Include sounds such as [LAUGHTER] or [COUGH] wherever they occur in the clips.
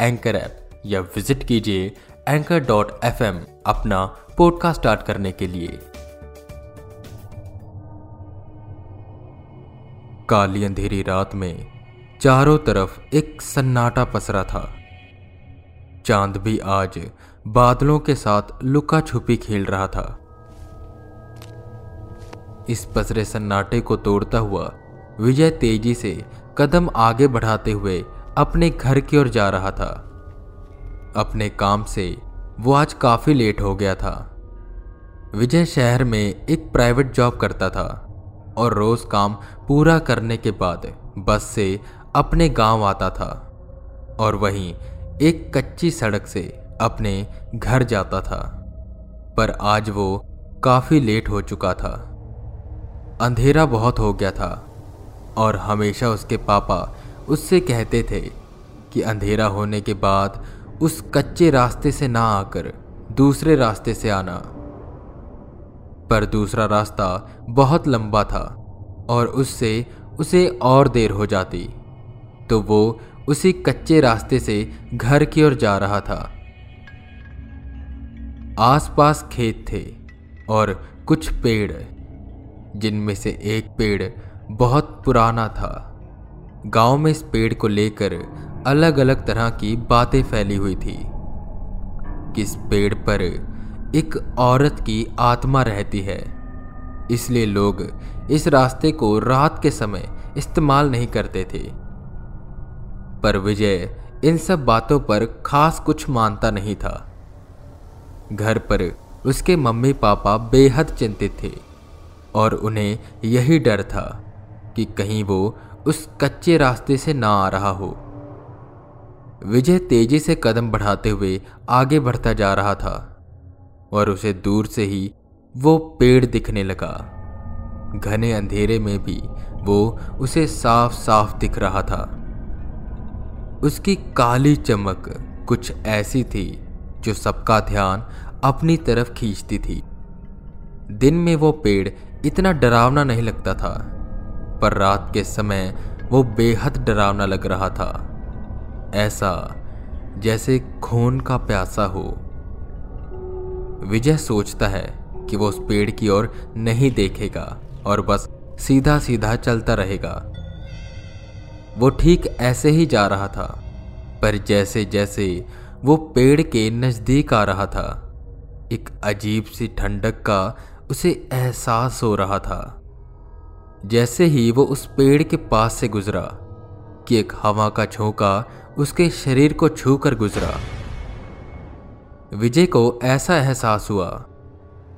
Anchor app या visit कीजिए anchor dot F अपना पॉडकास्ट स्टार्ट करने के लिए। काली अंधेरी रात में चारों तरफ़ एक सन्नाटा पसरा था। चाँद भी आज बादलों के साथ लुका छुपी खेल रहा था। इस पसरे सन्नाटे को तोड़ता हुआ विजय तेज़ी से कदम आगे बढ़ाते हुए अपने घर की ओर जा रहा था। अपने काम से वो आज काफ़ी लेट हो गया था। विजय शहर में एक प्राइवेट जॉब करता था और रोज काम पूरा करने के बाद बस से अपने गाँव आता था और वहीं एक कच्ची सड़क से अपने घर जाता था। पर आज वो काफ़ी लेट हो चुका था। अंधेरा बहुत हो गया था और हमेशा उसके पापा उससे कहते थे कि अंधेरा होने के बाद उस कच्चे रास्ते से ना आकर दूसरे रास्ते से आना। पर दूसरा रास्ता बहुत लंबा था और उससे उसे और देर हो जाती तो वो उसी कच्चे रास्ते से घर की ओर जा रहा था। आसपास खेत थे और कुछ पेड़, जिनमें से एक पेड़ बहुत पुराना था। गाँव में इस पेड़ को लेकर अलग अलग तरह की बातें फैली हुई थी। किस पेड़ पर एक औरत की आत्मा रहती है। इसलिए लोग इस रास्ते को रात के समय इस्तेमाल नहीं करते थे। पर विजय इन सब बातों पर खास कुछ मानता नहीं था। घर पर उसके मम्मी पापा बेहद चिंतित थे और उन्हें यही डर था कि कहीं वो उस कच्चे रास्ते से ना आ रहा हो। विजय तेज़ी से कदम बढ़ाते हुए आगे बढ़ता जा रहा था और उसे दूर से ही वो पेड़ दिखने लगा। घने अंधेरे में भी वो उसे साफ़ साफ़ दिख रहा था। उसकी काली चमक कुछ ऐसी थी जो सबका ध्यान अपनी तरफ़ खींचती थी। दिन में वो पेड़ इतना डरावना नहीं लगता था। पर रात के समय वो बेहद डरावना लग रहा था। ऐसा जैसे खून का प्यासा हो। विजय सोचता है कि वो उस पेड़ की ओर नहीं देखेगा और बस सीधा सीधा चलता रहेगा। वो ठीक ऐसे ही जा रहा था, पर जैसे जैसे वो पेड़ के नज़दीक आ रहा था, एक अजीब सी ठंडक का उसे एहसास हो रहा था। जैसे ही वो उस पेड़ के पास से गुजरा कि एक हवा का झोंका उसके शरीर को छू कर गुजरा। विजय को ऐसा एहसास हुआ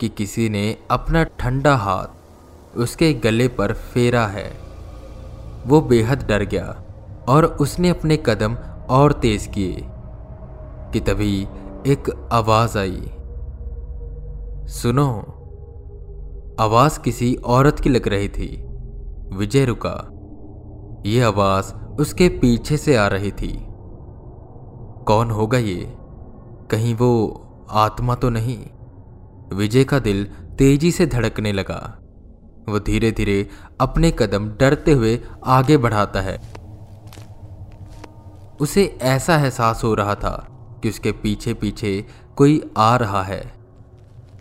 कि किसी ने अपना ठंडा हाथ उसके गले पर फेरा है। वो बेहद डर गया और उसने अपने कदम और तेज किए कि तभी एक आवाज़ आई। सुनो, आवाज़ किसी औरत की लग रही थी। विजय रुका। यह आवाज़ उसके पीछे से आ रही थी। कौन होगा ये? कहीं वो आत्मा तो नहीं। विजय का दिल तेज़ी से धड़कने लगा। वो धीरे धीरे अपने कदम डरते हुए आगे बढ़ाता है। उसे ऐसा एहसास हो रहा था कि उसके पीछे पीछे कोई आ रहा है।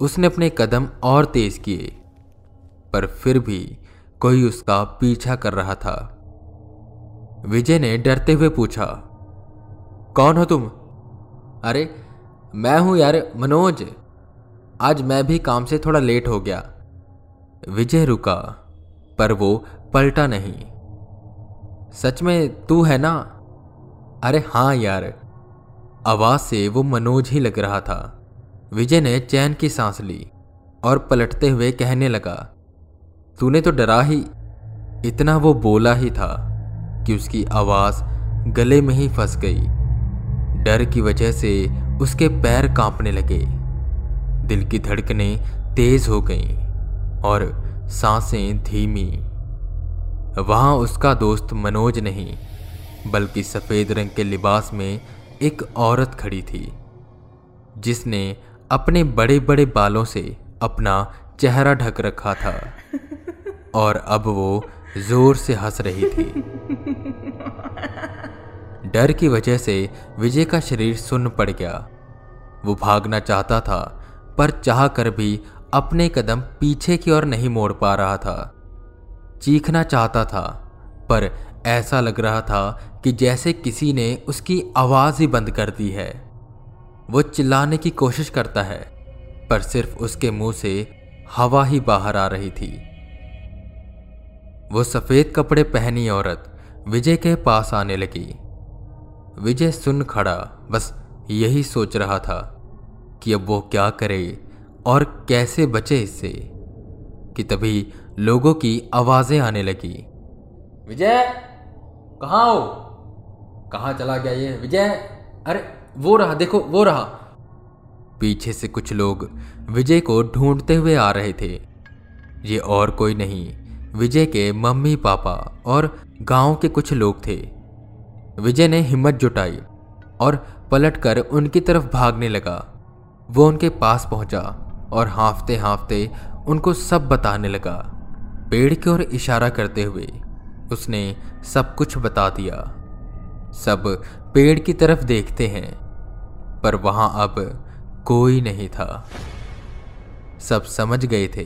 उसने अपने कदम और तेज किए, पर फिर भी कोई उसका पीछा कर रहा था। विजय ने डरते हुए पूछा, कौन हो तुम? अरे, मैं हूँ यार मनोज। आज मैं भी काम से थोड़ा लेट हो गया। विजय रुका, पर वो पलटा नहीं। सच में तू है ना? अरे हाँ यार। आवाज़ से वो मनोज ही लग रहा था। विजय ने चैन की सांस ली और पलटते हुए कहने लगा तूने तो डरा ही। इतना वो बोला ही था कि उसकी आवाज़ गले में ही फंस गई। डर की वजह से उसके पैर कांपने लगे। दिल की धड़कनें तेज हो गईं और साँसें धीमी। वहाँ उसका दोस्त मनोज नहीं, बल्कि सफ़ेद रंग के लिबास में एक औरत खड़ी थी, जिसने अपने बड़े बड़े बालों से अपना चेहरा ढक रखा था। [LAUGHS] और अब वो ज़ोर से हंस रही थी। डर की वजह से विजय का शरीर सुन्न पड़ गया। वो भागना चाहता था, पर चाह कर भी अपने कदम पीछे की ओर नहीं मोड़ पा रहा था। चीखना चाहता था, पर ऐसा लग रहा था कि जैसे किसी ने उसकी आवाज़ ही बंद कर दी है। वो चिल्लाने की कोशिश करता है, पर सिर्फ़ उसके मुँह से हवा ही बाहर आ रही थी। वो सफ़ेद कपड़े पहनी औरत विजय के पास आने लगी। विजय सुन खड़ा, बस यही सोच रहा था कि अब वो क्या करे और कैसे बचे इससे, कि तभी लोगों की आवाज़ें आने लगी। विजय, कहा हो? कहा चला गया ये? विजय, अरे, वो रहा, देखो, वो रहा। पीछे से कुछ लोग विजय को ढूंढते हुए आ रहे थे। ये और कोई नहीं विजय के मम्मी पापा और गाँव के कुछ लोग थे। विजय ने हिम्मत जुटाई और पलटकर उनकी तरफ़ भागने लगा। वो उनके पास पहुँचा और हाफते हाफते उनको सब बताने लगा। पेड़ की ओर इशारा करते हुए उसने सब कुछ बता दिया। सब पेड़ की तरफ़ देखते हैं, पर वहाँ अब कोई नहीं था। सब समझ गए थे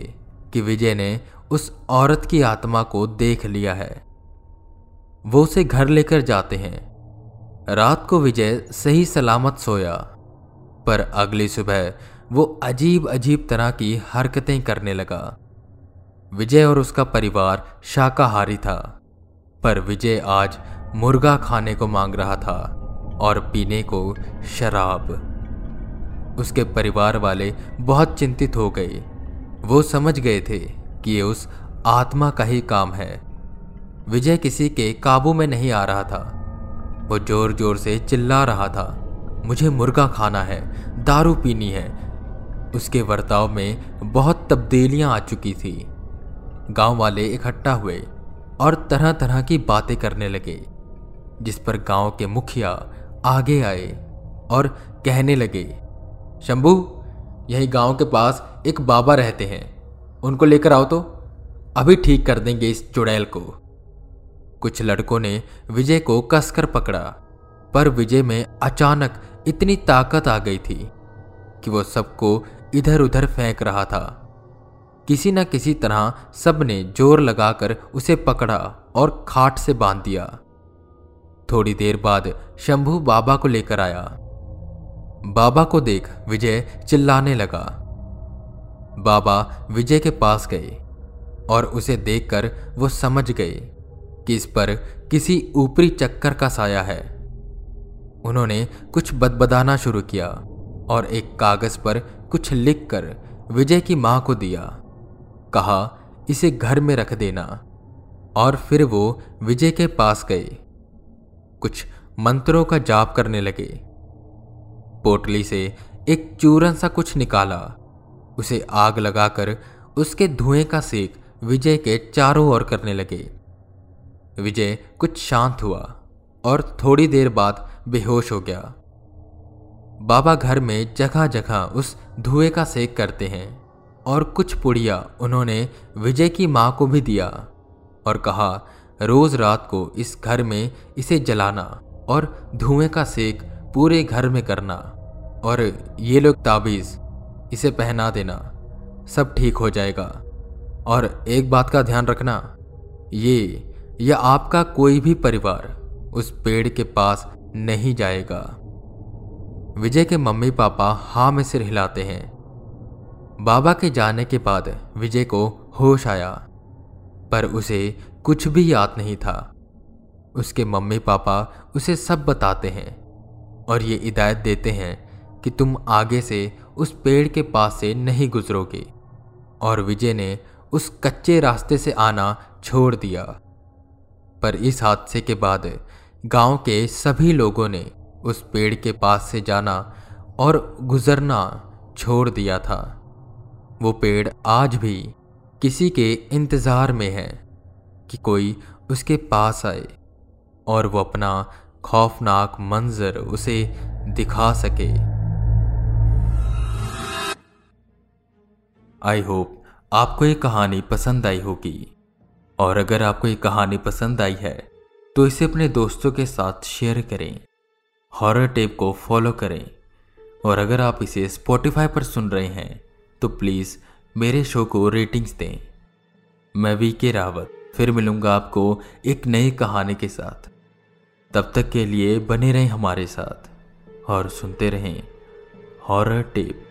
कि विजय ने उस औरत की आत्मा को देख लिया है। वो उसे घर लेकर जाते हैं। रात को विजय सही सलामत सोया, पर अगली सुबह वो अजीब अजीब तरह की हरकतें करने लगा। विजय और उसका परिवार शाकाहारी था, पर विजय आज मुर्गा खाने को मांग रहा था और पीने को शराब। उसके परिवार वाले बहुत चिंतित हो गए। वो समझ गए थे कि ये उस आत्मा का ही काम है। विजय किसी के काबू में नहीं आ रहा था। वो ज़ोर ज़ोर से चिल्ला रहा था, मुझे मुर्गा खाना है, दारू पीनी है। उसके वर्ताव में बहुत तब्दीलियाँ आ चुकी थी। गाँव वाले इकट्ठा हुए और तरह तरह की बातें करने लगे, जिस पर गाँव के मुखिया आगे आए और कहने लगे, शंभू, यही गाँव के पास एक बाबा रहते हैं। उनको लेकर आओ तो अभी ठीक कर देंगे इस चुड़ैल को। कुछ लड़कों ने विजय को कसकर पकड़ा, पर विजय में अचानक इतनी ताकत आ गई थी कि वो सबको इधर उधर फेंक रहा था। किसी न किसी तरह सबने ज़ोर लगाकर उसे पकड़ा और खाट से बाँध दिया। थोड़ी देर बाद शंभू बाबा को लेकर आया। बाबा को देख विजय चिल्लाने लगा। बाबा विजय के पास गए और उसे देखकर वो समझ गए कि इस पर किसी ऊपरी चक्कर का साया है। उन्होंने कुछ बदबदाना शुरू किया और एक कागज़ पर कुछ लिखकर विजय की माँ को दिया। कहा, इसे घर में रख देना। और फिर वो विजय के पास गए। कुछ मंत्रों का जाप करने लगे। पोटली से एक चूरन सा कुछ निकाला। उसे आग लगाकर उसके धुएँ का सेक विजय के चारों ओर करने लगे। विजय कुछ शांत हुआ और थोड़ी देर बाद बेहोश हो गया। बाबा घर में जगह जगह उस धुएँ का सेक करते हैं और कुछ पुड़िया उन्होंने विजय की माँ को भी दिया और कहा, रोज रात को इस घर में इसे जलाना और धुएँ का सेक पूरे घर में करना और ये लोग ताबीज इसे पहना देना। सब ठीक हो जाएगा। और एक बात का ध्यान रखना, ये, या आपका कोई भी परिवार उस पेड़ के पास नहीं जाएगा। विजय के मम्मी पापा हाँ में सिर हिलाते हैं। बाबा के जाने के बाद विजय को होश आया, पर उसे कुछ भी याद नहीं था। उसके मम्मी पापा उसे सब बताते हैं, और ये हिदायत देते हैं कि तुम आगे से उस पेड़ के पास से नहीं गुजरोगे। और विजय ने उस कच्चे रास्ते से आना छोड़ दिया। पर इस हादसे के बाद गाँव के सभी लोगों ने उस पेड़ के पास से जाना और गुजरना छोड़ दिया था। वो पेड़ आज भी किसी के इंतज़ार में है कि कोई उसके पास आए और वो अपना खौफनाक मंजर उसे दिखा सके। आई होप आपको ये कहानी पसंद आई होगी। और अगर आपको ये कहानी पसंद आई है तो इसे अपने दोस्तों के साथ शेयर करें हॉरर टेप को फॉलो करें। और अगर आप इसे स्पॉटिफाई पर सुन रहे हैं तो प्लीज़ मेरे शो को रेटिंग्स दें। मैं वी के रावत, फिर मिलूँगा आपको एक नई कहानी के साथ। तब तक के लिए बने रहें हमारे साथ, और सुनते रहें हॉरर टेप